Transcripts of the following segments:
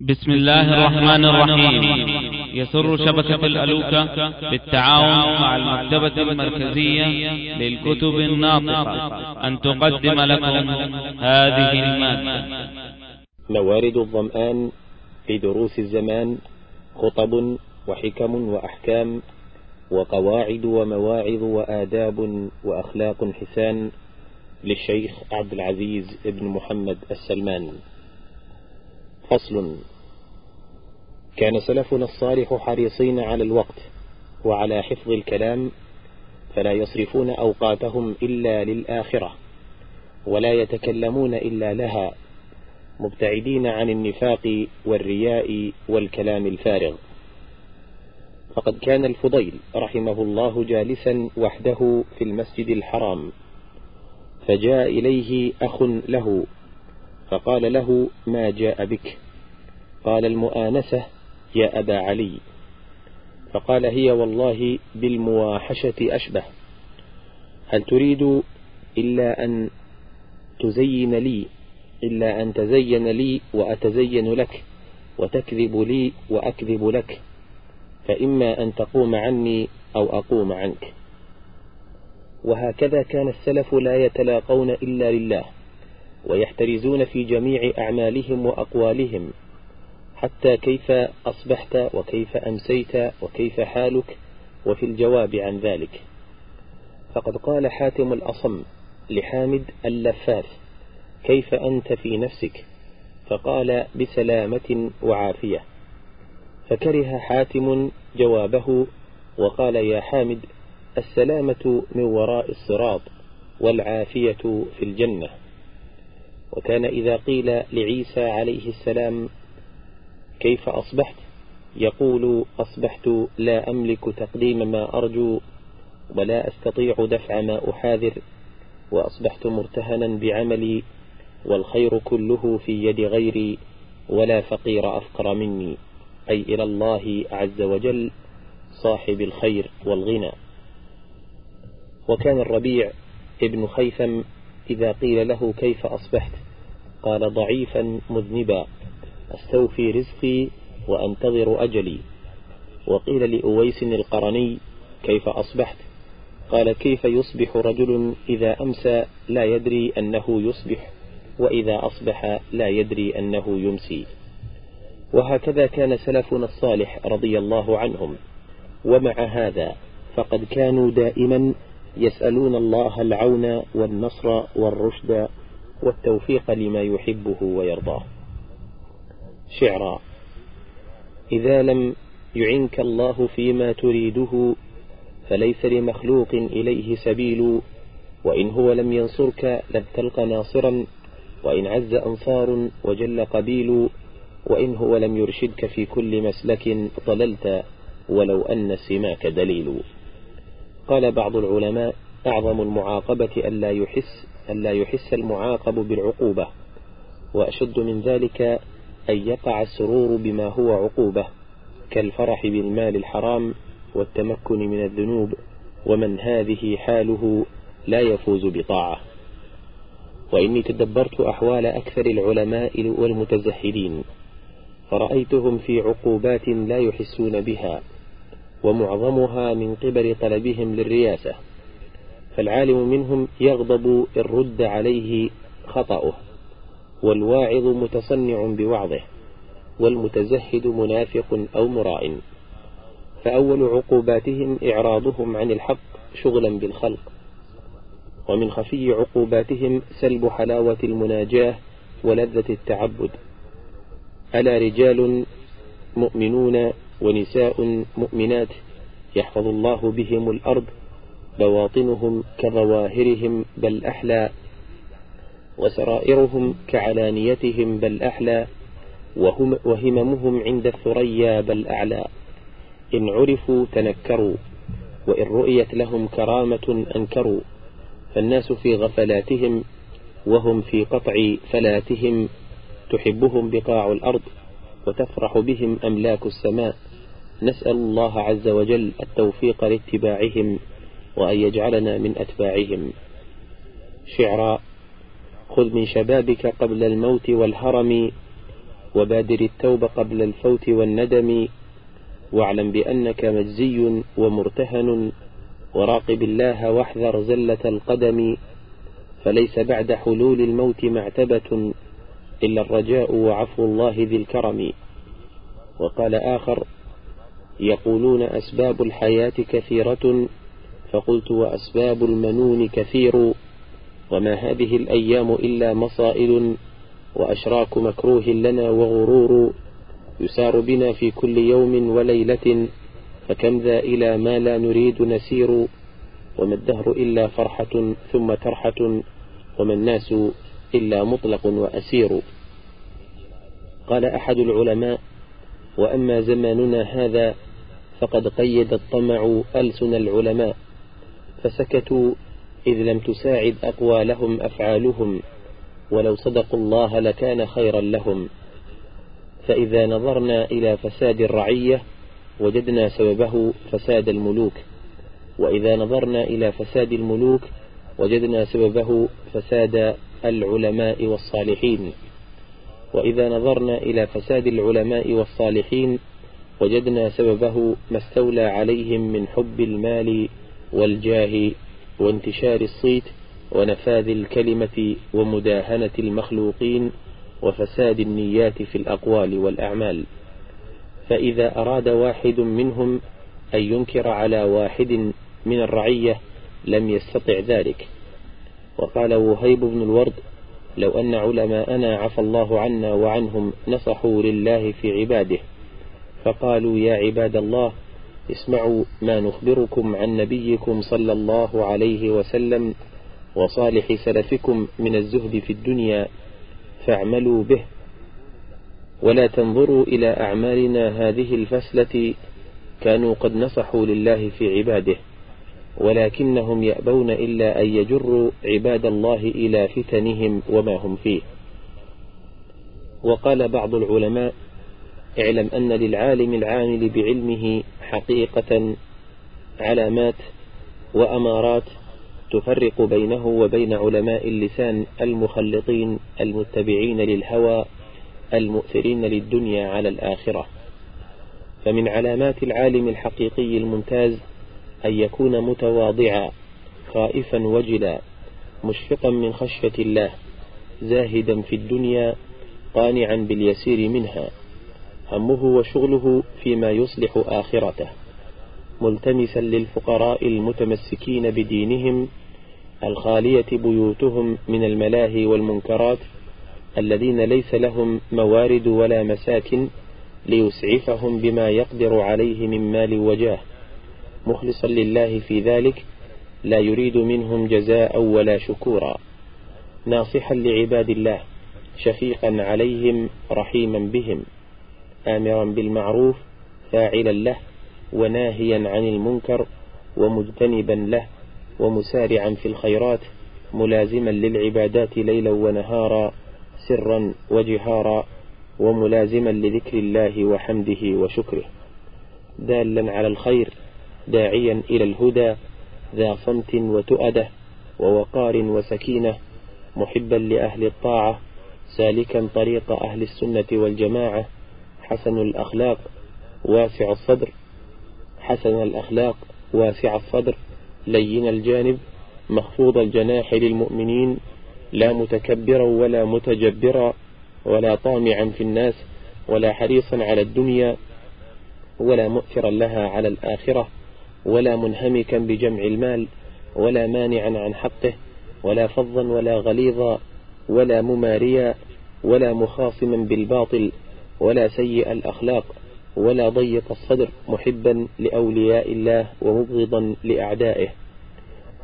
بسم الله الرحمن الرحيم. يسر شبكة الألوكة بالتعاون مع المكتبة المركزية للكتب الناطقة. أن تقدم لكم هذه المادة. موارد الظمآن لدروس الزمان خطب وحكم وأحكام وقواعد ومواعظ وآداب وأخلاق حسان للشيخ عبد العزيز بن محمد السلمان. فصل كان سلفنا الصالح حريصين على الوقت وعلى حفظ الكلام فلا يصرفون أوقاتهم إلا للآخرة ولا يتكلمون إلا لها مبتعدين عن النفاق والرياء والكلام الفارغ. فقد كان الفضيل رحمه الله جالسا وحده في المسجد الحرام فجاء إليه أخ له فقال له ما جاء بك؟ قال المؤانسة يا أبا علي. فقال هي والله بالمواحشة أشبه. هل تريد إلا أن تزين لي إلا أن تزين لي وأتزين لك وتكذب لي وأكذب لك فإما أن تقوم عني أو أقوم عنك. وهكذا كان السلف لا يتلاقون إلا لله. ويحترزون في جميع أعمالهم وأقوالهم حتى كيف أصبحت وكيف أمسيت وكيف حالك وفي الجواب عن ذلك. فقد قال حاتم الأصم لحامد اللفاف كيف أنت في نفسك؟ فقال بسلامة وعافية. فكره حاتم جوابه وقال يا حامد السلامة من وراء الصراط والعافية في الجنة. وكان إذا قيل لعيسى عليه السلام كيف أصبحت؟ يقول أصبحت لا أملك تقديم ما أرجو ولا أستطيع دفع ما أحاذر وأصبحت مرتهنا بعملي والخير كله في يد غيري ولا فقير أفقر مني أي إلى الله عز وجل صاحب الخير والغنى. وكان الربيع ابن خيثم إذا قيل له كيف أصبحت؟ قال ضعيفا مذنبا أستوفي رزقي وأنتظر أجلي. وقيل لأويس القرني كيف أصبحت؟ قال كيف يصبح رجل إذا أمسى لا يدري أنه يصبح وإذا أصبح لا يدري أنه يمسي. وهكذا كان سلفنا الصالح رضي الله عنهم. ومع هذا فقد كانوا دائما يسألون الله العون والنصر والرشد والتوفيق لما يحبه ويرضاه. شعرا إذا لم يعنك الله فيما تريده فليس لمخلوق إليه سبيل وإن هو لم ينصرك لن تلقى ناصرا وإن عز أنصار وجل قبيل وإن هو لم يرشدك في كل مسلك ضللت ولو أن السماك دليل. قال بعض العلماء أعظم المعاقبة ألا يحس, ألا يحس المعاقب بالعقوبة وأشد من ذلك أن يقع السرور بما هو عقوبة كالفرح بالمال الحرام والتمكن من الذنوب ومن هذه حاله لا يفوز بطاعة. وإني تدبرت أحوال أكثر العلماء والمتزهدين فرأيتهم في عقوبات لا يحسون بها ومعظمها من قبل طلبهم للرياسة. فالعالم منهم يغضب إن رد عليه خطأه والواعظ متصنع بوعظه والمتزهد منافق أو مراء. فأول عقوباتهم إعراضهم عن الحق شغلا بالخلق ومن خفي عقوباتهم سلب حلاوة المناجاة ولذة التعبد. ألا رجال مؤمنون ونساء مؤمنات يحفظ الله بهم الأرض بواطنهم كظواهرهم بل أحلى وسرائرهم كعلانيتهم بل أحلى وهم وهممهم عند الثريا بل أعلى. إن عرفوا تنكروا وإن رؤيت لهم كرامة أنكروا. فالناس في غفلاتهم وهم في قطع فلاتهم. تحبهم بقاع الأرض وتفرح بهم أملاك السماء. نسأل الله عز وجل التوفيق لاتباعهم. وأن يجعلنا من أتباعهم. شعرا خذ من شبابك قبل الموت والهرم وبادر التوب قبل الفوت والندم واعلم بأنك مجزي ومرتهن وراقب الله واحذر زلة القدم. فليس بعد حلول الموت معتبة إلا الرجاء وعفو الله ذي الكرم. وقال آخر يقولون أسباب الحياة كثيرة. فقلت وأسباب المنون كثير وما هذه الأيام إلا مصائل وأشراك مكروه لنا وغرور يسار بنا في كل يوم وليلة فكم ذا إلى ما لا نريد نسير وما الدهر إلا فرحة ثم ترحة وما الناس إلا مطلق وأسير قال أحد العلماء وأما زماننا هذا فقد قيد الطمع ألسن العلماء فسكتوا إذ لم تساعد أقوالهم أفعالهم ولو صدقوا الله لكان خيرا لهم. فإذا نظرنا إلى فساد الرعية وجدنا سببه فساد الملوك. وإذا نظرنا إلى فساد الملوك وجدنا سببه فساد العلماء والصالحين. وإذا نظرنا إلى فساد العلماء والصالحين وجدنا سببه ما استولى عليهم من حب المال والجاه وانتشار الصيت ونفاذ الكلمة ومداهنة المخلوقين وفساد النيات في الأقوال والأعمال. فإذا أراد واحد منهم أن ينكر على واحد من الرعية لم يستطع ذلك. وقال وهيب بن الورد لو أن علماءنا عفى الله عنا وعنهم نصحوا لله في عباده فقالوا يا عباد الله اسمعوا ما نخبركم عن نبيكم صلى الله عليه وسلم وصالح سلفكم من الزهد في الدنيا فاعملوا به. ولا تنظروا إلى أعمالنا هذه الفسلة كانوا قد نصحوا لله في عباده ولكنهم يأبون إلا أن يجروا عباد الله إلى فتنهم وما هم فيه. وقال بعض العلماء اعلم أن للعالم العامل بعلمه حقيقة علامات وأمارات تفرق بينه وبين علماء اللسان المخلطين المتبعين للهوى المؤثرين للدنيا على الآخرة. فمن علامات العالم الحقيقي الممتاز أن يكون متواضعا خائفا وجلا مشفقا من خشية الله زاهدا في الدنيا قانعا باليسير منها. همه وشغله فيما يصلح آخرته ملتمسا للفقراء المتمسكين بدينهم الخالية بيوتهم من الملاهي والمنكرات الذين ليس لهم موارد ولا مساكن ليسعفهم بما يقدر عليه من مال وجاه. مخلصا لله في ذلك لا يريد منهم جزاء ولا شكورا. ناصحا لعباد الله شفيقا عليهم رحيما بهم. آمرا بالمعروف فاعلا له وناهيا عن المنكر ومجتنبا له ومسارعا في الخيرات ملازما للعبادات ليلا ونهارا سرا وجهارا وملازما لذكر الله وحمده وشكره. دالا على الخير داعيا إلى الهدى ذا صمت وتؤدة ووقار وسكينة محبا لأهل الطاعة سالكا طريق أهل السنة والجماعة حسن الأخلاق واسع الصدر. حسن الأخلاق واسع الصدر. لين الجانب مخفوض الجناح للمؤمنين. لا متكبرا ولا متجبرا ولا طامعا في الناس ولا حريصا على الدنيا ولا مؤثرا لها على الآخرة ولا منهمكا بجمع المال ولا مانعا عن حقه ولا فظا ولا غليظا ولا مماريا ولا مخاصما بالباطل. ولا سيء الأخلاق ولا ضيق الصدر محبا لأولياء الله ومبغضا لأعدائه.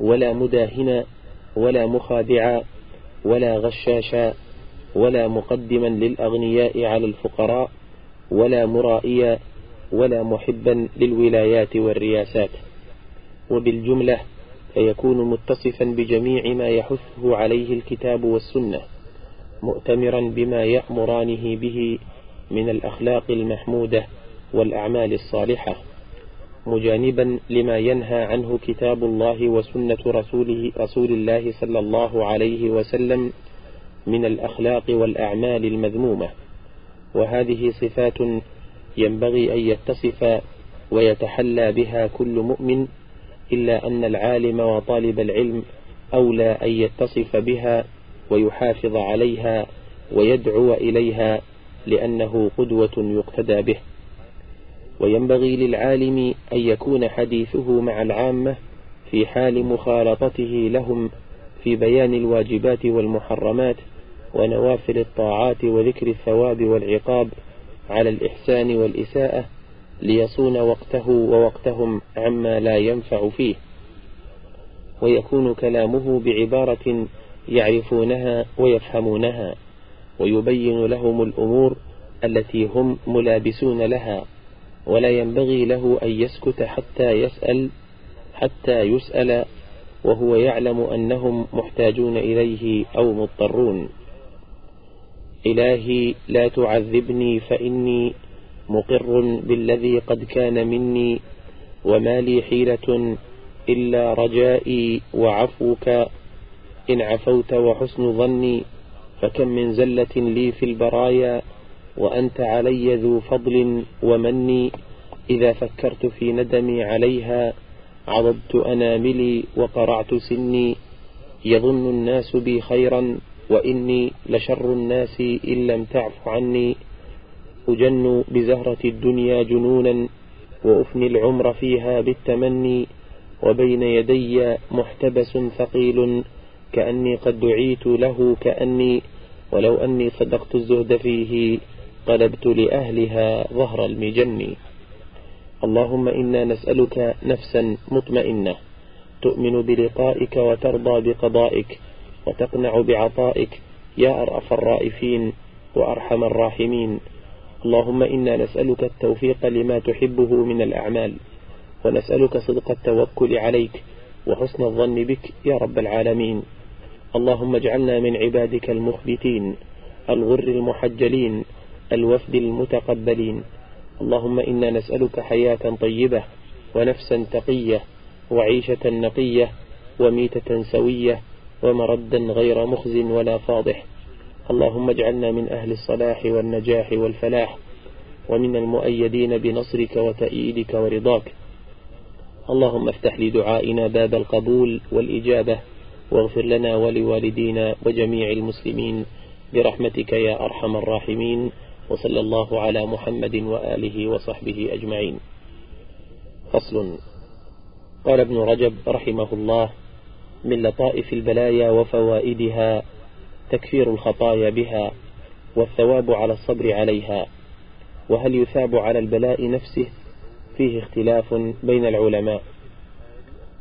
ولا مداهنا ولا مخادعا ولا غشاشا ولا مقدما للأغنياء على الفقراء ولا مرائيا ولا محبا للولايات والرياسات. وبالجملة فيكون متصفا بجميع ما يحثه عليه الكتاب والسنة مؤتمرا بما يأمرانه به من الأخلاق المحمودة والأعمال الصالحة مجانبا لما ينهى عنه كتاب الله وسنة رسوله رسول الله صلى الله عليه وسلم من الأخلاق والأعمال المذمومة. وهذه صفات ينبغي أن يتصف ويتحلى بها كل مؤمن إلا أن العالم وطالب العلم أولى أن يتصف بها ويحافظ عليها ويدعو إليها لأنه قدوة يقتدى به. وينبغي للعالم أن يكون حديثه مع العامة في حال مخالطته لهم في بيان الواجبات والمحرمات ونوافل الطاعات وذكر الثواب والعقاب على الإحسان والإساءة ليصون وقته ووقتهم عما لا ينفع فيه. ويكون كلامه بعبارة يعرفونها ويفهمونها. ويبين لهم الأمور التي هم ملابسون لها ولا ينبغي له أن يسكت حتى يسأل حتى يسأل وهو يعلم أنهم محتاجون إليه أو مضطرون. إلهي لا تعذبني فإني مقر بالذي قد كان مني وما لي حيلة إلا رجائي وعفوك إن عفوت وحسن ظني. فكم من زلة لي في البرايا وأنت علي ذو فضل ومني إذا فكرت في ندمي عليها عضدت أناملي وقرعت سني يظن الناس بي خيرا وإني لشر الناس إن لم تعف عني أجن بزهرة الدنيا جنونا وأفني العمر فيها بالتمني وبين يدي محتبس ثقيل كأني قد دعيت له كأني ولو أني صدقت الزهد فيه قلبت لأهلها ظهر المجن. اللهم إنا نسألك نفسا مطمئنة تؤمن بلقائك وترضى بقضائك وتقنع بعطائك يا أرأف الرائفين وأرحم الراحمين. اللهم إنا نسألك التوفيق لما تحبه من الأعمال ونسألك صدق التوكل عليك وحسن الظن بك يا رب العالمين. اللهم اجعلنا من عبادك المخبتين الغر المحجلين الوفد المتقبلين. اللهم إنا نسألك حياة طيبة ونفسا تقية وعيشة نقية وميتة سوية ومردا غير مخز ولا فاضح. اللهم اجعلنا من أهل الصلاح والنجاح والفلاح ومن المؤيدين بنصرك وتأييدك ورضاك. اللهم افتح لدعائنا باب القبول والإجابة واغفر لنا ولوالدينا وجميع المسلمين برحمتك يا أرحم الراحمين وصلى الله على محمد وآله وصحبه أجمعين. فصل. قال ابن رجب رحمه الله من لطائف البلايا وفوائدها تكفير الخطايا بها والثواب على الصبر عليها وهل يثاب على البلاء نفسه؟ فيه اختلاف بين العلماء.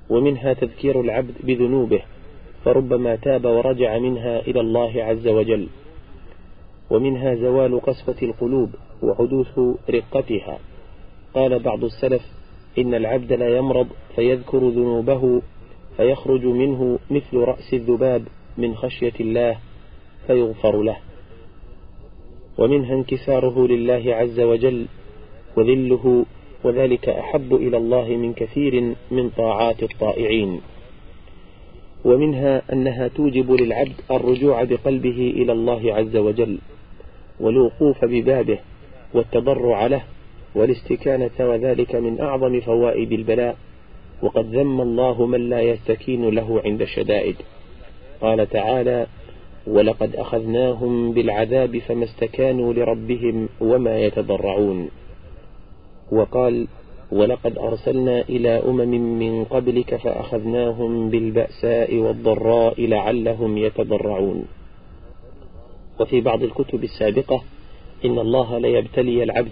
ومنها تذكير العبد بذنوبه فربما تاب ورجع منها إلى الله عز وجل. ومنها زوال قسوة القلوب وحدوث رقتها. قال بعض السلف إن العبد لا يمرض فيذكر ذنوبه فيخرج منه مثل رأس الذباب من خشية الله فيغفر له. ومنها انكساره لله عز وجل وذله وذلك أحب إلى الله من كثير من طاعات الطائعين. ومنها أنها توجب للعبد الرجوع بقلبه إلى الله عز وجل والوقوف ببابه والتضرع له والاستكانة وذلك من أعظم فوائد البلاء وقد ذم الله من لا يستكين له عند الشدائد. قال تعالى ولقد أخذناهم بالعذاب فما استكانوا لربهم وما يتضرعون وقال ولقد أرسلنا إلى أمم من قبلك فأخذناهم بالبأساء والضراء لعلهم يتضرعون. وفي بعض الكتب السابقة إن الله ليبتلي العبد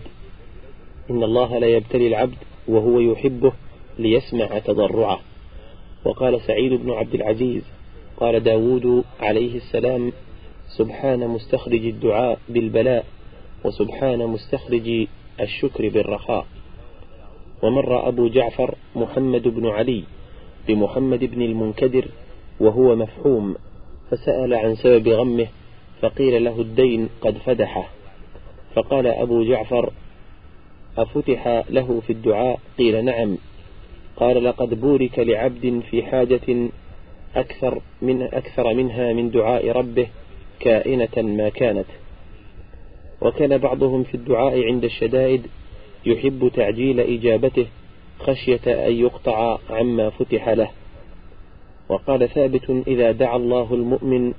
إن الله ليبتلي العبد وهو يحبه ليسمع تضرعه. وقال سعيد بن عبد العزيز قال داود عليه السلام سبحان مستخرج الدعاء بالبلاء وسبحان مستخرج الشكر بالرخاء. ومر أبو جعفر محمد بن علي بمحمد بن المنكدر وهو مفحوم فسأل عن سبب غمه فقيل له الدين قد فدحه. فقال أبو جعفر أفتح له في الدعاء؟ قيل نعم. قال لقد بورك لعبد في حاجة أكثر من أكثر منها من دعاء ربه كائنة ما كانت. وكان بعضهم في الدعاء عند الشدائد يحب تعجيل إجابته خشية أن يقطع عما فتح له. وقال ثابت إذا دعا الله المؤمن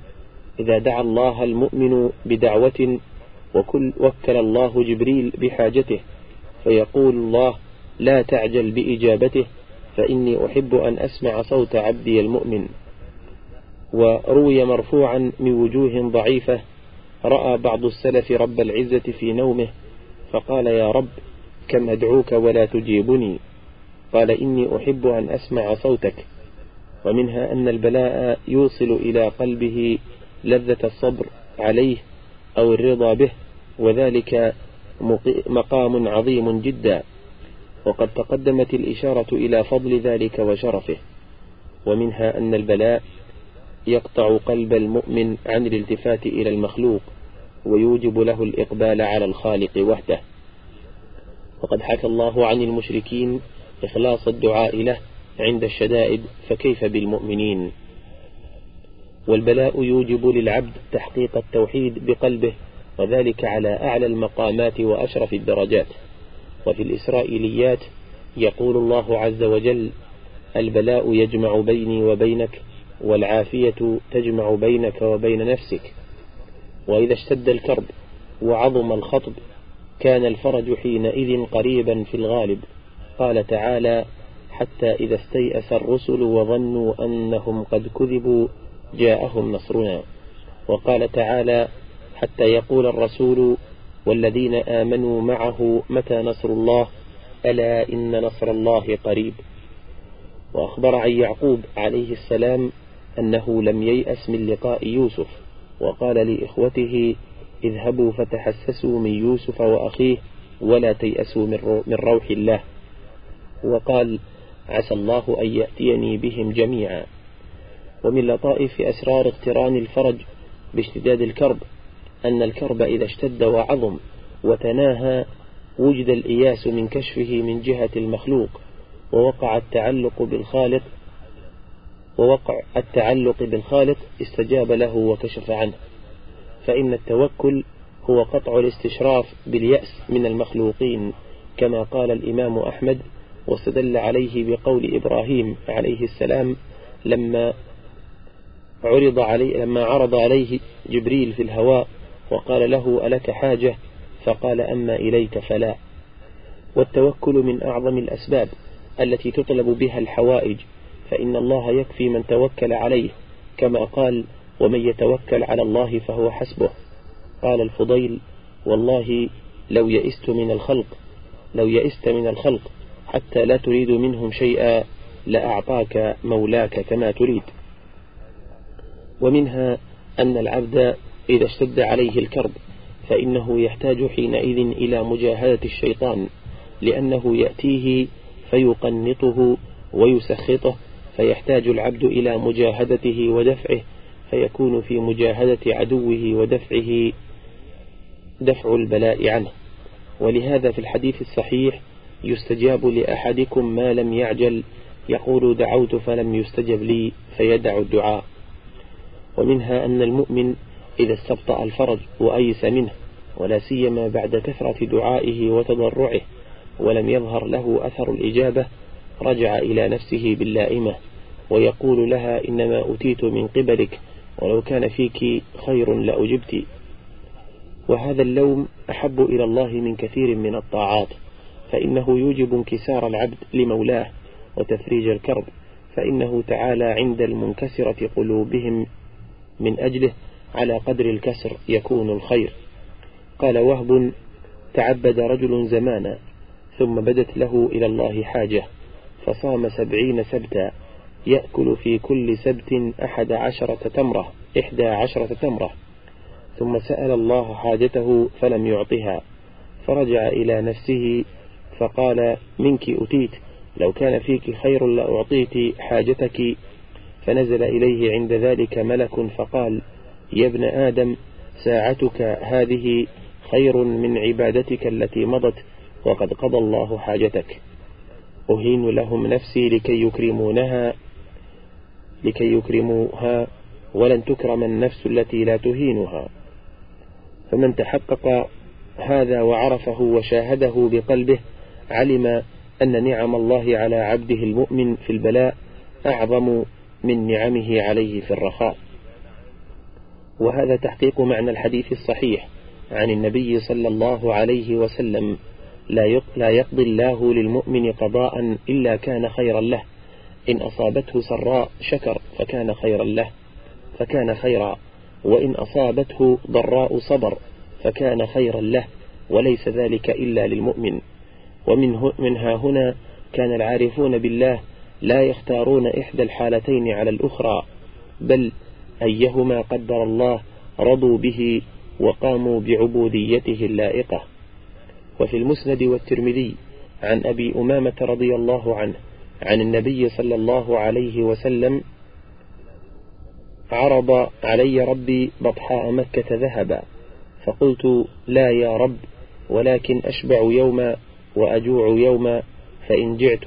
إذا دعا الله المؤمن بدعوة وكل وكل الله جبريل بحاجته فيقول الله لا تعجل بإجابته فإني أحب أن أسمع صوت عبدي المؤمن. وروي مرفوعا من وجوه ضعيفة رأى بعض السلف رب العزة في نومه فقال يا رب كم أدعوك ولا تجيبني؟ قال إني أحب أن أسمع صوتك. ومنها أن البلاء يوصل إلى قلبه لذة الصبر عليه أو الرضا به وذلك مقام عظيم جدا. وقد تقدمت الإشارة إلى فضل ذلك وشرفه. ومنها أن البلاء يقطع قلب المؤمن عن الالتفات إلى المخلوق ويوجب له الإقبال على الخالق وحده. وقد حكى الله عن المشركين إخلاص الدعاء له عند الشدائد فكيف بالمؤمنين؟ والبلاء يوجب للعبد تحقيق التوحيد بقلبه وذلك على أعلى المقامات وأشرف الدرجات. وفي الإسرائيليات يقول الله عز وجل البلاء يجمع بيني وبينك والعافية تجمع بينك وبين نفسك. وإذا اشتد الكرب وعظم الخطب كان الفرج حينئذ قريبا في الغالب. قال تعالى حتى إذا استيأس الرسل وظنوا أنهم قد كذبوا جاءهم نصرنا. وقال تعالى حتى يقول الرسول والذين آمنوا معه متى نصر الله؟ ألا إن نصر الله قريب. وأخبر عن يعقوب عليه السلام أنه لم ييأس من لقاء يوسف. وقال لإخوته اذهبوا فتحسسوا من يوسف وأخيه ولا تيأسوا من روح الله. وقال عسى الله أن يأتيني بهم جميعا. ومن لطائف أسرار اقتران الفرج باشتداد الكرب أن الكرب إذا اشتد وعظم وتناهى وجد الإياس من كشفه من جهة المخلوق ووقع التعلق بالخالق ووقع التعلق بالخالق استجاب له وكشف عنه. فإن التوكل هو قطع الاستشراف باليأس من المخلوقين كما قال الإمام أحمد واستدل عليه بقول إبراهيم عليه السلام لما عرض عليه لما عرض عليه جبريل في الهواء وقال له ألك حاجة؟ فقال أما إليك فلا. والتوكل من أعظم الأسباب التي تطلب بها الحوائج فإن الله يكفي من توكل عليه كما قال ومن يتوكل على الله فهو حسبه. قال الفضيل والله لو يئست من الخلق لو يئست من الخلق حتى لا تريد منهم شيئا لأعطاك مولاك كما تريد. ومنها أن العبد إذا اشتد عليه الكرب فإنه يحتاج حينئذ إلى مجاهدة الشيطان لأنه يأتيه فيقنطه ويسخطه فيحتاج العبد إلى مجاهدته ودفعه فيكون في مجاهدة عدوه ودفعه دفع البلاء عنه. ولهذا في الحديث الصحيح يستجاب لأحدكم ما لم يعجل يقول دعوت فلم يستجب لي فيدع الدعاء. ومنها أن المؤمن إذا استبطأ الفرج وأيس منه ولا سيما بعد كثرة دعائه وتضرعه ولم يظهر له أثر الإجابة رجع إلى نفسه باللائمة ويقول لها إنما أتيت من قبلك ولو كان فيك خير لأجبت. وهذا اللوم أحب إلى الله من كثير من الطاعات فإنه يوجب انكسار العبد لمولاه وتفريج الكرب فإنه تعالى عند المنكسرة قلوبهم من أجله على قدر الكسر يكون الخير. قال وهب تعبد رجل زمانا ثم بدت له إلى الله حاجة فصام سبعين سبتا. يأكل في كل سبت أحد عشرة تمرة إحدى عشرة تمرة. ثم سأل الله حاجته فلم يعطها. فرجع إلى نفسه فقال منك أتيت لو كان فيك خير لأعطيت حاجتك. فنزل إليه عند ذلك ملك فقال يا ابن آدم ساعتك هذه خير من عبادتك التي مضت وقد قضى الله حاجتك. أهين لهم نفسي لكي يكرمونها. لكي يكرموها ولن تكرم النفس التي لا تهينها. فمن تحقق هذا وعرفه وشاهده بقلبه علم أن نعم الله على عبده المؤمن في البلاء أعظم من نعمه عليه في الرخاء. وهذا تحقيق معنى الحديث الصحيح عن النبي صلى الله عليه وسلم لا يقضي الله للمؤمن قضاء إلا كان خيرا له. إن أصابته سراء شكر فكان خيرا له فكان خيرا. وإن أصابته ضراء صبر فكان خيرا له وليس ذلك إلا للمؤمن. ومن هنا كان العارفون بالله لا يختارون إحدى الحالتين على الأخرى بل أيهما قدر الله رضوا به وقاموا بعبوديته اللائقة. وفي المسند والترمذي عن أبي أمامة رضي الله عنه عن النبي صلى الله عليه وسلم عرض علي ربي بطحاء مكة ذهبا فقلت لا يا رب ولكن أشبع يوما وأجوع يوما فإن جعت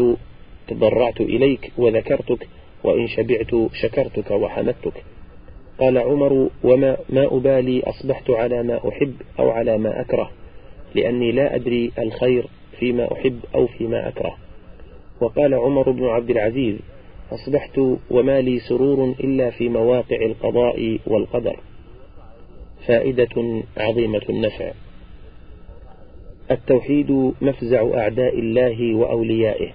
تضرعت إليك وذكرتك وإن شبعت شكرتك وحمدتك. قال عمر وما ما أبالي أصبحت على ما أحب أو على ما أكره لأني لا أدري الخير فيما أحب أو فيما أكره. وقال عمر بن عبد العزيز أصبحت وما لي سرور إلا في مواقع القضاء والقدر. فائدة عظيمة النفع. التوحيد مفزع أعداء الله وأوليائه.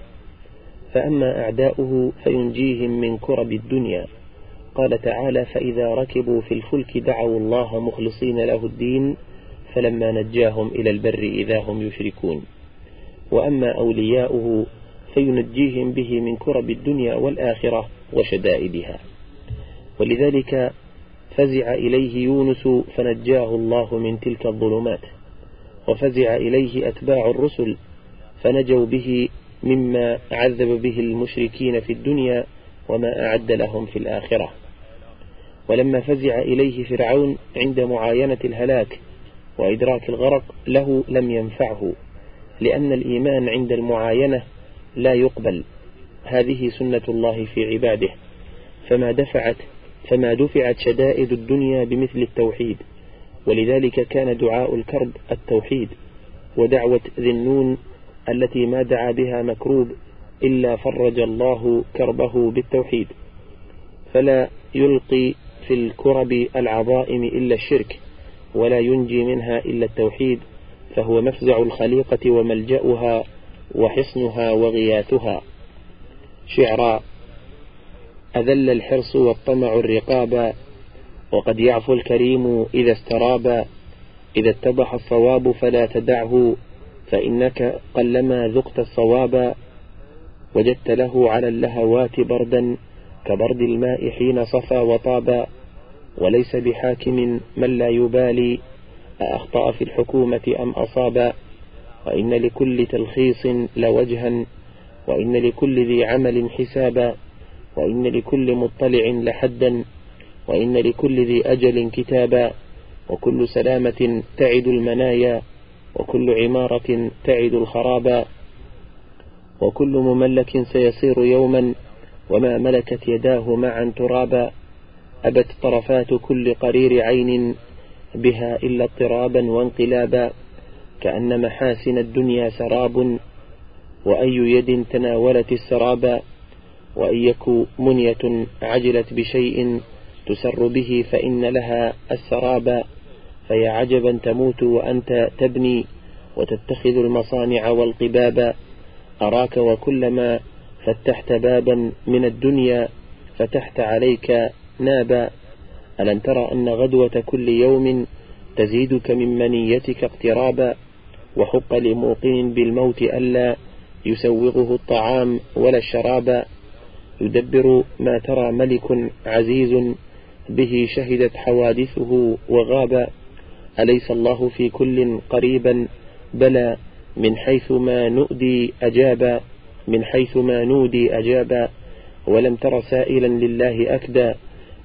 فأما أعداؤه فينجيهم من كرب الدنيا. قال تعالى فإذا ركبوا في الفلك دعوا الله مخلصين له الدين فلما نجاهم إلى البر إذا هم يشركون. وأما أولياؤه فينجيهم به من كرب الدنيا والآخرة وشدائدها. ولذلك فزع إليه يونس فنجاه الله من تلك الظلمات وفزع إليه أتباع الرسل فنجوا به مما عذب به المشركين في الدنيا وما أعد لهم في الآخرة. ولما فزع إليه فرعون عند معاينة الهلاك وإدراك الغرق له لم ينفعه لأن الإيمان عند المعاينة لا يقبل. هذه سنة الله في عباده. فما دفعت فما دفعت شدائد الدنيا بمثل التوحيد. ولذلك كان دعاء الكرب التوحيد ودعوة ذي النون التي ما دعا بها مكروب إلا فرج الله كربه بالتوحيد. فلا يلقي في الكرب العظائم إلا الشرك ولا ينجي منها إلا التوحيد فهو مفزع الخليقة وملجأها وحصنها وغياثها. شعرا أذل الحرص والطمع الرقابا وقد يعفو الكريم إذا استرابا إذا اتضح الصواب فلا تدعه فإنك قلما ذقت الصواب. وجدت له على اللهوات بردا كبرد الماء حين صفى وطابا وليس بحاكم من لا يبالي أأخطأ في الحكومة أم أصابا وإن لكل تلخيص لوجها وإن لكل ذي عمل حسابا وإن لكل مطلع لحدا وإن لكل ذي أجل كتابا وكل سلامة تعد المنايا وكل عمارة تعد الخرابا وكل مملك سيصير يوما وما ملكت يداه معا ترابا. أبت طرفات كل قرير عين بها إلا اضطرابا وانقلابا. كأن محاسن الدنيا سراب وأي يد تناولت السرابا وأن يك منية عجلت بشيء تسر به فإن لها السرابا فيا عجبا تموت وأنت تبني وتتخذ المصانع والقبابا أراك وكلما فتحت بابا من الدنيا فتحت عليك نابا. ألم ترى أن غدوة كل يوم تزيدك من منيتك اقترابا؟ وحق لموقن بالموت ألا يسوغه الطعام ولا الشرابا يدبر ما ترى ملك عزيز به شهدت حوادثه وغابا أليس الله في كل قريبا؟ بلى من حيث ما نؤدي أجابا من حيث ما نودي أجابا. ولم تر سائلا لله أكدا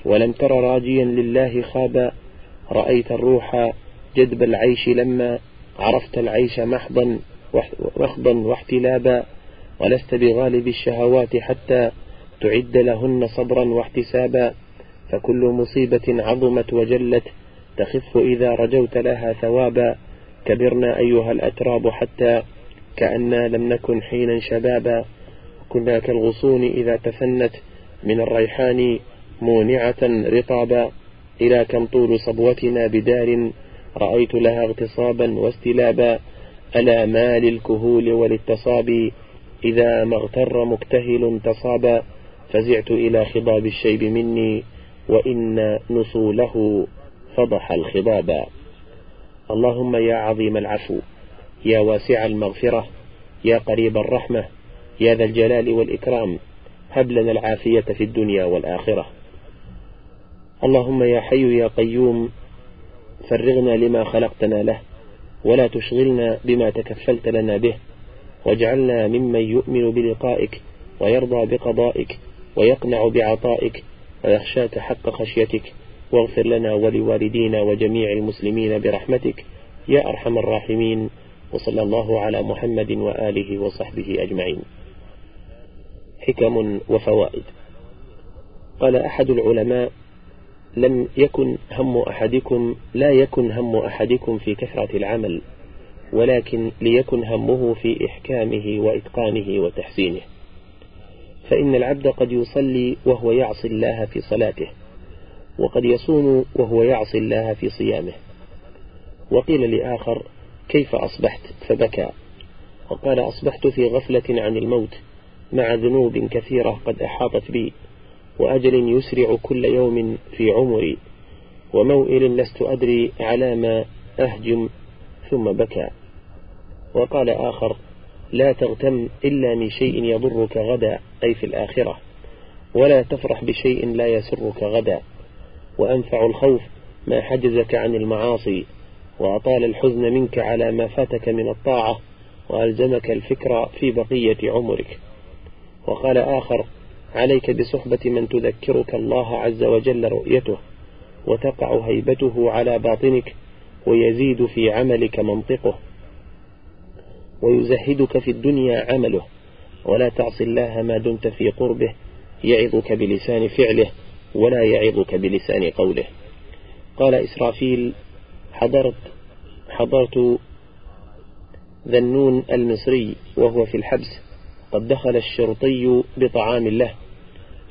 ولم تر راجيا لله خابا. رأيت الروح جدب العيش لما عرفت العيش محضا محضا واحتلابا ولست بغالب الشهوات حتى تعد لهن صبرا واحتسابا فكل مصيبة عظمت وجلت تخف إذا رجوت لها ثوابا. كبرنا أيها الأتراب حتى كأننا لم نكن حينا شبابا. كنا كالغصون إذا تفنت من الريحان مونعة رطابا. إلى كم طول صبوتنا بدار رأيت لها اغتصابا واستلابا ألا ما للكهول وللتصاب إذا ما اغتر مكتهل تصابا فزعت إلى خضاب الشيب مني وإن نصوله فضح الخضابا اللهم يا عظيم العفو يا واسع المغفرة يا قريب الرحمة يا ذا الجلال والإكرام هب لنا العافية في الدنيا والآخرة. اللهم يا حي يا قيوم فرغنا لما خلقتنا له ولا تشغلنا بما تكفلت لنا به. واجعلنا ممن يؤمن بلقائك ويرضى بقضائك ويقنع بعطائك ويخشاك حق خشيتك. واغفر لنا ولوالدينا وجميع المسلمين برحمتك. يا أرحم الراحمين. وصلى الله على محمد وآله وصحبه أجمعين. حكم وفوائد. قال أحد العلماء لم يكن هم أحدكم لا يكن هم أحدكم في كثرة العمل ولكن ليكن همه في إحكامه وإتقانه وتحسينه. فإن العبد قد يصلي وهو يعصي الله في صلاته وقد يصوم وهو يعصي الله في صيامه. وقيل لآخر كيف أصبحت؟ فبكى. وقال أصبحت في غفلة عن الموت مع ذنوب كثيرة قد أحاطت بي. وأجل يسرع كل يوم في عمري وموئل لست أدري على ما أهجم ثم بكى. وقال آخر لا تغتم إلا من شيء يضرك غدا أي في الآخرة ولا تفرح بشيء لا يسرك غدا. وأنفع الخوف ما حجزك عن المعاصي وأطال الحزن منك على ما فاتك من الطاعة وألزمك الفكر في بقية عمرك. وقال آخر عليك بصحبة من تذكرك الله عز وجل رؤيته وتقع هيبته على باطنك ويزيد في عملك منطقه. ويزهدك في الدنيا عمله. ولا تعص الله ما دمت في قربه يعظك بلسان فعله ولا يعظك بلسان قوله. قال إسرافيل حضرت حضرت ذنون المصري وهو في الحبس قد دخل الشرطي بطعام له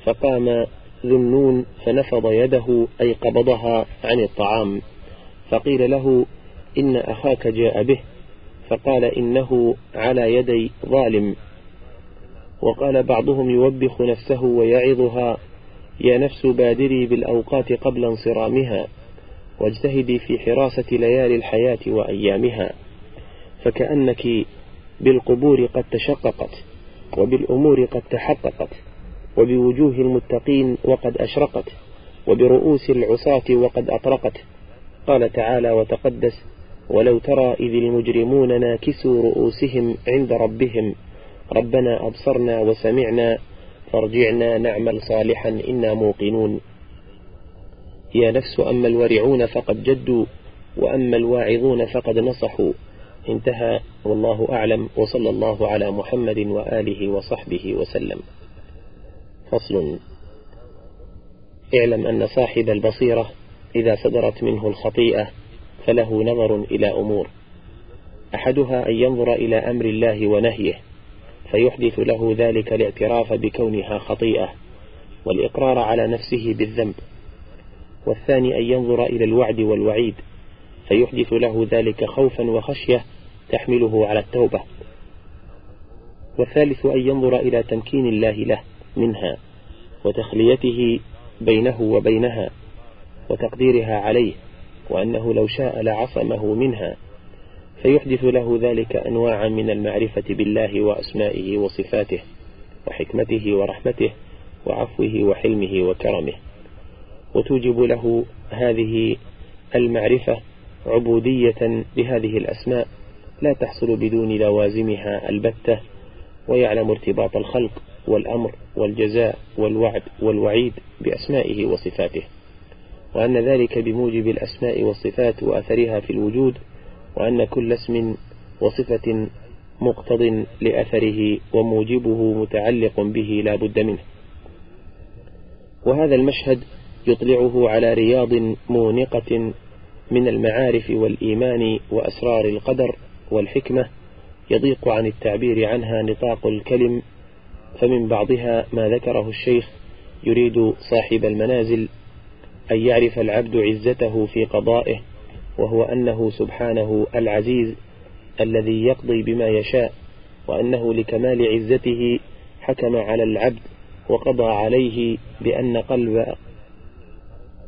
فقام ذنون فنفض يده أي قبضها عن الطعام. فقيل له إن أخاك جاء به. فقال إنه على يدي ظالم. وقال بعضهم يوبخ نفسه ويعظها يا نفس بادري بالأوقات قبل انصرامها واجتهدي في حراسة ليالي الحياة وأيامها. فكأنك بالقبور قد تشققت وبالأمور قد تحققت. وبوجوه المتقين وقد أشرقت وبرؤوس العصاة وقد أطرقت. قال تعالى وتقدس ولو ترى إذ المجرمون ناكسوا رؤوسهم عند ربهم ربنا أبصرنا وسمعنا فارجعنا نعمل صالحا إنا موقنون. يا نفس أما الورعون فقد جدوا وأما الواعظون فقد نصحوا. انتهى والله أعلم وصلى الله على محمد وآله وصحبه وسلم. فصل. اعلم أن صاحب البصيرة إذا صدرت منه الخطيئة فله نظر إلى أمور. أحدها أن ينظر إلى أمر الله ونهيه فيحدث له ذلك الاعتراف بكونها خطيئة والإقرار على نفسه بالذنب. والثاني أن ينظر إلى الوعد والوعيد فيحدث له ذلك خوفا وخشية تحمله على التوبة. والثالث أن ينظر إلى تمكين الله له منها وتخليته بينه وبينها وتقديرها عليه وأنه لو شاء لعصمه منها. فيحدث له ذلك أنواعا من المعرفة بالله وأسمائه وصفاته وحكمته ورحمته وعفوه وحلمه وكرمه. وتوجب له هذه المعرفة عبودية لهذه الأسماء لا تحصل بدون لوازمها البتة ويعلم ارتباط الخلق. والأمر والجزاء والوعد والوعيد بأسمائه وصفاته وأن ذلك بموجب الأسماء والصفات وأثرها في الوجود وأن كل اسم وصفة مقتض لأثره وموجبه متعلق به لا بد منه. وهذا المشهد يطلعه على رياض مونقة من المعارف والإيمان وأسرار القدر والحكمة يضيق عن التعبير عنها نطاق الكلم فمن بعضها ما ذكره الشيخ يريد صاحب المنازل أن يعرف العبد عزته في قضائه وهو أنه سبحانه العزيز الذي يقضي بما يشاء وأنه لكمال عزته حكم على العبد وقضى عليه بأن قلب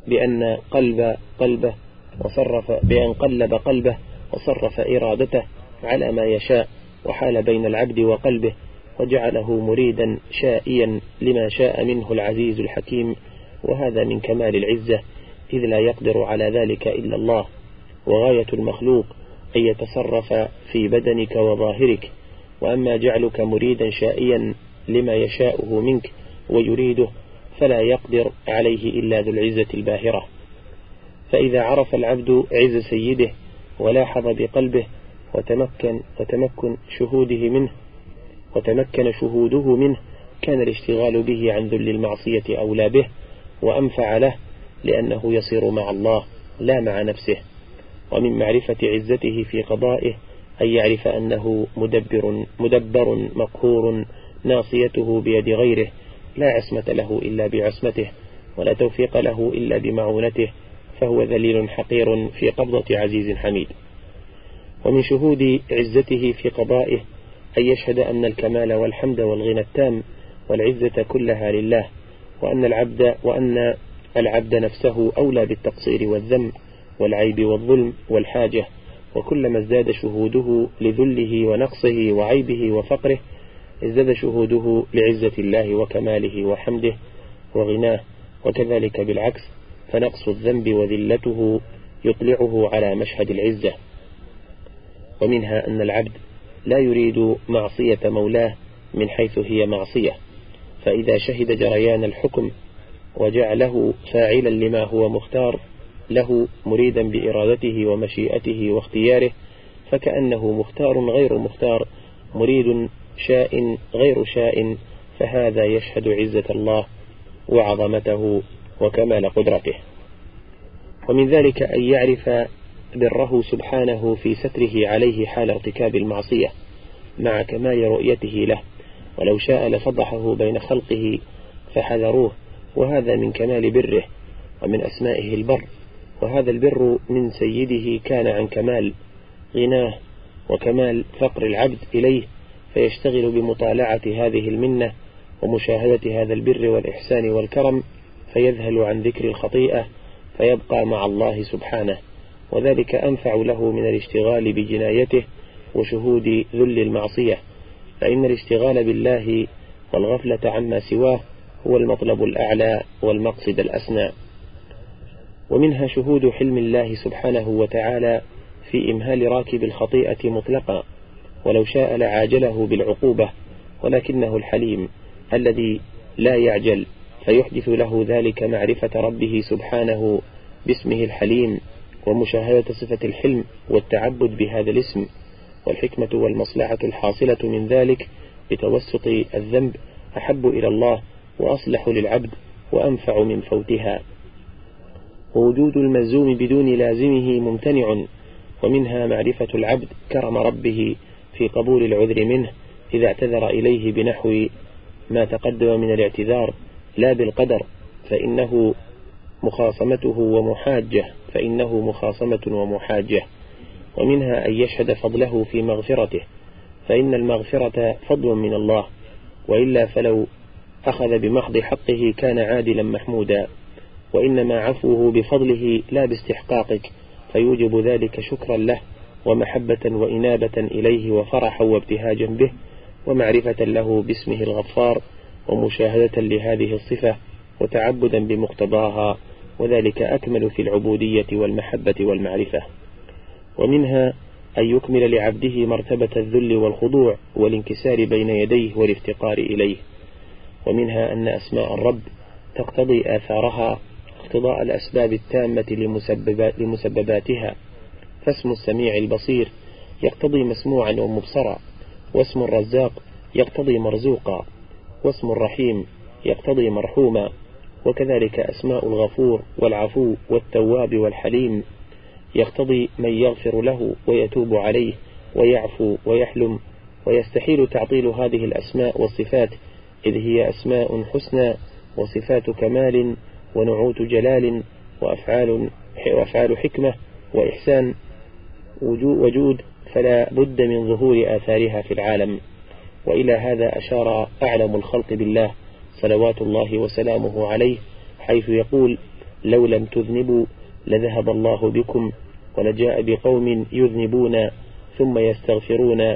بأن قلب قلبه وصرف بأن قلب قلبه وصرف إرادته على ما يشاء وحال بين العبد وقلبه. وجعله مريدا شائيا لما شاء منه العزيز الحكيم وهذا من كمال العزة إذ لا يقدر على ذلك إلا الله وغاية المخلوق أن يتصرف في بدنك وظاهرك وأما جعلك مريدا شائيا لما يشاءه منك ويريده فلا يقدر عليه إلا ذو العزة الباهرة. فإذا عرف العبد عز سيده ولاحظ بقلبه وتمكن وتمكن شهوده منه وتمكن شهوده منه كان الاشتغال به عن ذل المعصية أولى به وأنفع له لأنه يصير مع الله لا مع نفسه. ومن معرفة عزته في قضائه أن يعرف أنه مدبر مدبر مقهور ناصيته بيد غيره لا عصمة له إلا بعصمته ولا توفيق له إلا بمعونته فهو ذليل حقير في قبضة عزيز حميد. ومن شهود عزته في قضائه أن يشهد أن الكمال والحمد والغنى التام والعزة كلها لله وأن العبد وأن العبد نفسه أولى بالتقصير والذم والعيب والظلم والحاجة وكلما ازداد شهوده لذله ونقصه وعيبه وفقره ازداد شهوده لعزة الله وكماله وحمده وغناه وكذلك بالعكس فنقص الذنب وذلته يطلعه على مشهد العزة. ومنها أن العبد لا يريد معصية مولاه من حيث هي معصية. فإذا شهد جريان الحكم وجعله فاعلا لما هو مختار له مريدا بإرادته ومشيئته واختياره فكأنه مختار غير مختار مريد شاء غير شاء فهذا يشهد عزة الله وعظمته وكمال قدرته. ومن ذلك أن يعرف بره سبحانه في ستره عليه حال ارتكاب المعصية مع كمال رؤيته له ولو شاء لفضحه بين خلقه فحذروه وهذا من كمال بره ومن أسمائه البر وهذا البر من سيده كان عن كمال غناه وكمال فقر العبد إليه فيشتغل بمطالعة هذه المنة ومشاهدة هذا البر والإحسان والكرم فيذهل عن ذكر الخطيئة فيبقى مع الله سبحانه. وذلك أنفع له من الاشتغال بجنايته وشهود ذل المعصية. فإن الاشتغال بالله والغفلة عما سواه هو المطلب الأعلى والمقصد الأسنى. ومنها شهود حلم الله سبحانه وتعالى في إمهال راكب الخطيئة مطلقا ولو شاء لعاجله بالعقوبة ولكنه الحليم الذي لا يعجل فيحدث له ذلك معرفة ربه سبحانه باسمه الحليم ومشاهدة صفة الحلم والتعبد بهذا الاسم والحكمة والمصلحة الحاصلة من ذلك بتوسط الذنب أحب إلى الله وأصلح للعبد وأنفع من فوتها. ووجود الملزوم بدون لازمه ممتنع ومنها معرفة العبد كرم ربه في قبول العذر منه إذا اعتذر إليه بنحو ما تقدم من الاعتذار لا بالقدر فإنه مخاصمته ومحاجة. فإنه مخاصمة ومحاجة ومنها أن يشهد فضله في مغفرته فإن المغفرة فضل من الله وإلا فلو أخذ بمحض حقه كان عادلا محمودا وإنما عفوه بفضله لا باستحقاقك فيوجب ذلك شكرا له ومحبة وإنابة إليه وفرحا وابتهاجا به ومعرفة له باسمه الغفار ومشاهدة لهذه الصفة وتعبدا بمقتضاها وذلك أكمل في العبودية والمحبة والمعرفة. ومنها أن يكمل لعبده مرتبة الذل والخضوع والانكسار بين يديه والافتقار إليه. ومنها أن أسماء الرب تقتضي آثارها اقتضاء الأسباب التامة لمسبباتها. فاسم السميع البصير يقتضي مسموعا ومبصرا. واسم الرزاق يقتضي مرزوقا. واسم الرحيم يقتضي مرحوما. وكذلك أسماء الغفور والعفو والتواب والحليم. يقتضي من يغفر له ويتوب عليه ويعفو ويحلم. ويستحيل تعطيل هذه الأسماء والصفات إذ هي أسماء حسنى وصفات كمال ونعوت جلال وأفعال وأفعال حكمة وإحسان وجود فلا بد من ظهور آثارها في العالم. وإلى هذا أشار أعلم الخلق بالله. صلوات الله وسلامه عليه حيث يقول لو لم تذنبوا لذهب الله بكم ولجاء بقوم يذنبون ثم يستغفرون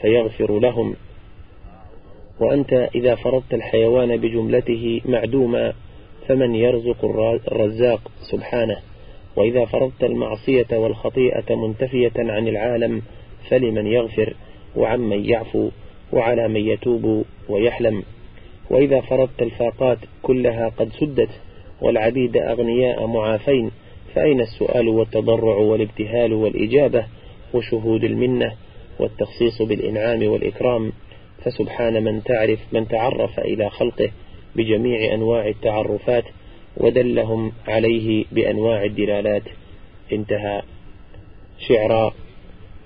فيغفر لهم. وأنت إذا فرضت الحيوان بجملته معدوما فمن يرزق الرزاق؟ سبحانه. وإذا فرضت المعصية والخطيئة منتفية عن العالم فلمن يغفر؟ وعمن يعفو؟ وعلى من يتوب ويحلم؟ وإذا فرضت الفاقات كلها قد سدت والعبيد أغنياء معافين فأين السؤال والتضرع والابتهال والإجابة وشهود المنة والتخصيص بالإنعام والإكرام؟ فسبحان من تعرف من تعرف إلى خلقه بجميع أنواع التعرفات ودلهم عليه بأنواع الدلالات. انتهى. شعرا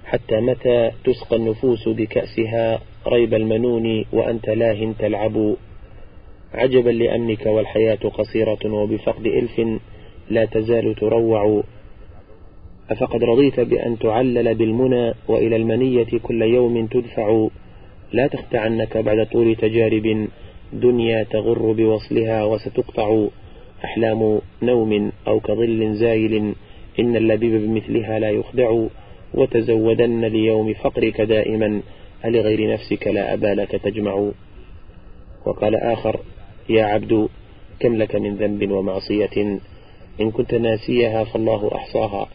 حتى متى تسقى النفوس بكأسها ريب المنون وأنت لاه تلعب؟ عجبا لأمنك والحياة قصيرة وبفقد إلف لا تزال تروع. أفقد رضيت بأن تعلل بالمنى وإلى المنية كل يوم تدفع. لا تخدعنك بعد طول تجارب دنيا تغر بوصلها وستقطع. أحلام نوم أو كظل زايل إن اللبيب بمثلها لا يخدع. وتزودن ليوم فقرك دائما ألغير نفسك لا أبالك تجمع. وقال آخر يا عبد كم لك من ذنب ومعصية؟ إن كنت ناسيها فالله أحصاها.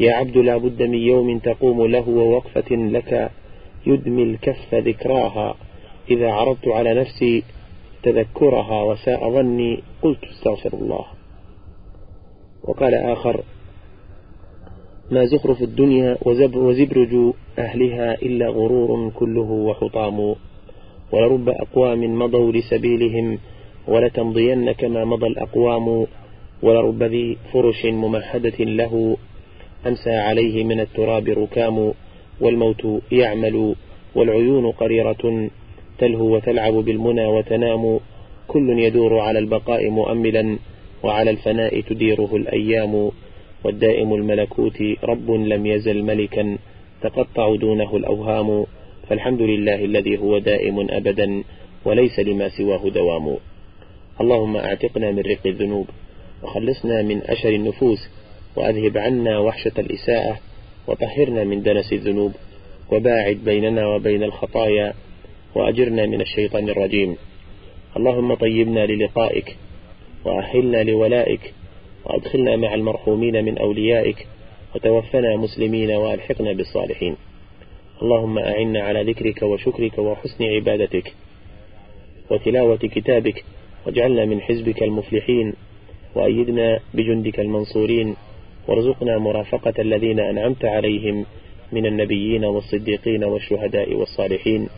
يا عبد لا بد من يوم تقوم له ووقفة لك يدمي الكف ذكراها. إذا عرضت على نفسي تذكرها وساء ظني قلت استغفر الله. وقال آخر ما زخرف الدنيا وزبرج أهلها إلا غرور كله وحطام. ولرب أقوام مضوا لسبيلهم ولتمضين كما مضى الأقوام ولرب ذي فرش ممهدة له أمسى عليه من التراب ركام والموت يعمل والعيون قريرة تلهو وتلعب بالمنى وتنام كل يدور على البقاء مؤملا وعلى الفناء تديره الأيام والدائم الملكوت رب لم يزل ملكا تقطع دونه الأوهام فالحمد لله الذي هو دائم أبدا وليس لما سواه دوام اللهم أعتقنا من رق الذنوب وخلصنا من أشر النفوس وأذهب عنا وحشة الإساءة وطهرنا من دنس الذنوب وباعد بيننا وبين الخطايا وأجرنا من الشيطان الرجيم. اللهم طيبنا للقائك وأهلنا لولائك وأدخلنا مع المرحومين من أوليائك وتوفنا مسلمين وألحقنا بالصالحين. اللهم أعنا على ذكرك وشكرك وحسن عبادتك وتلاوة كتابك واجعلنا من حزبك المفلحين وأيدنا بجندك المنصورين وارزقنا مرافقة الذين أنعمت عليهم من النبيين والصديقين والشهداء والصالحين.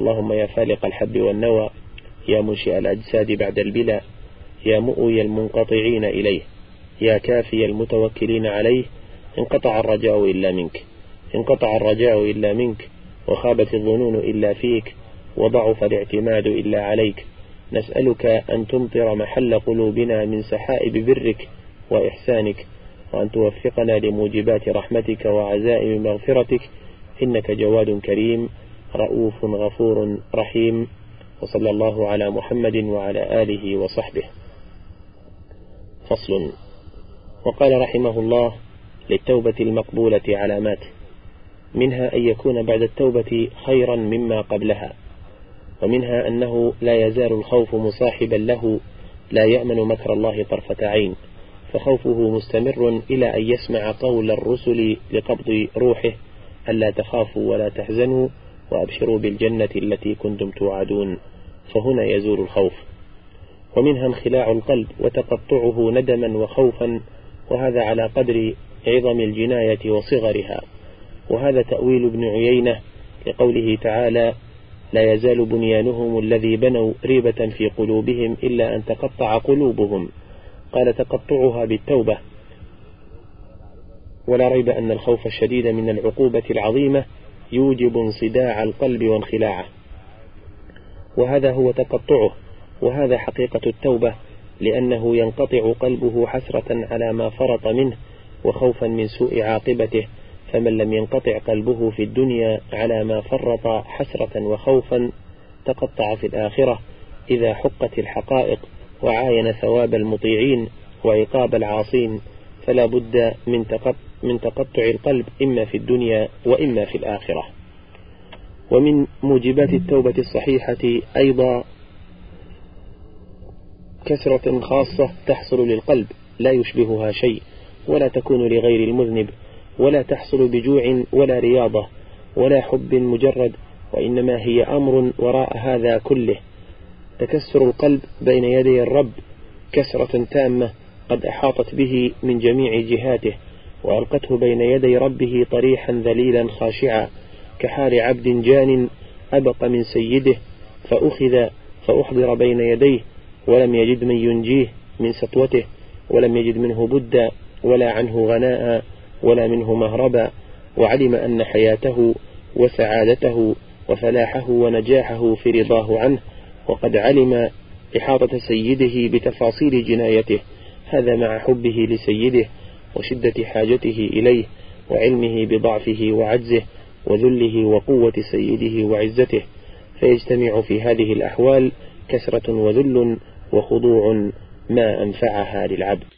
اللهم يا فالق الحب والنوى يا منشئ الأجساد بعد البلا يا مؤوي المنقطعين إليه يا كافي المتوكلين عليه انقطع الرجاء إلا منك انقطع الرجاء إلا منك وخابت الظنون إلا فيك وضعف الاعتماد إلا عليك. نسألك أن تمطر محل قلوبنا من سحائب برك وإحسانك وأن توفقنا لموجبات رحمتك وعزائم مغفرتك. إنك جواد كريم رؤوف غفور رحيم. وصلى الله على محمد وعلى آله وصحبه. فصل. وقال رحمه الله للتوبة المقبولة علامات منها أن يكون بعد التوبة خيرا مما قبلها. ومنها أنه لا يزال الخوف مصاحبا له لا يأمن مكر الله طرفة عين فخوفه مستمر إلى أن يسمع قول الرسل لقبض روحه ألا تخافوا ولا تحزنوا وأبشروا بالجنة التي كنتم توعدون فهنا يزول الخوف. ومنها انخلاع القلب وتقطعه ندما وخوفا وهذا على قدر عظم الجناية وصغرها. وهذا تأويل ابن عيينة لقوله تعالى لا يزال بنيانهم الذي بنوا ريبة في قلوبهم إلا أن تقطع قلوبهم. قال تقطعها بالتوبة. ولا ريب أن الخوف الشديد من العقوبة العظيمة يوجب انصداع القلب وانخلاعه. وهذا هو تقطعه. وهذا حقيقة التوبة لأنه ينقطع قلبه حسرة على ما فرط منه وخوفا من سوء عاقبته. فمن لم ينقطع قلبه في الدنيا على ما فرط حسرة وخوفا تقطع في الآخرة إذا حقت الحقائق وعاين ثواب المطيعين وعقاب العاصين. فلا بد من من تقطع القلب إما في الدنيا وإما في الآخرة. ومن موجبات التوبة الصحيحة أيضا كسرة خاصة تحصل للقلب لا يشبهها شيء ولا تكون لغير المذنب. ولا تحصل بجوع ولا رياضة ولا حب مجرد وإنما هي أمر وراء هذا كله. تكسر القلب بين يدي الرب كسرة تامة قد أحاطت به من جميع جهاته وألقته بين يدي ربه طريحا ذليلا خاشعا كحال عبد جان أبق من سيده فأخذ فأحضر بين يديه ولم يجد من ينجيه من سطوته ولم يجد منه بدا ولا عنه غناء. ولا منه مهربا وعلم أن حياته وسعادته وفلاحه ونجاحه في رضاه عنه وقد علم إحاطة سيده بتفاصيل جنايته هذا مع حبه لسيده وشدة حاجته إليه وعلمه بضعفه وعجزه وذله وقوة سيده وعزته. فيجتمع في هذه الأحوال كسرة وذل وخضوع ما أنفعها للعبد.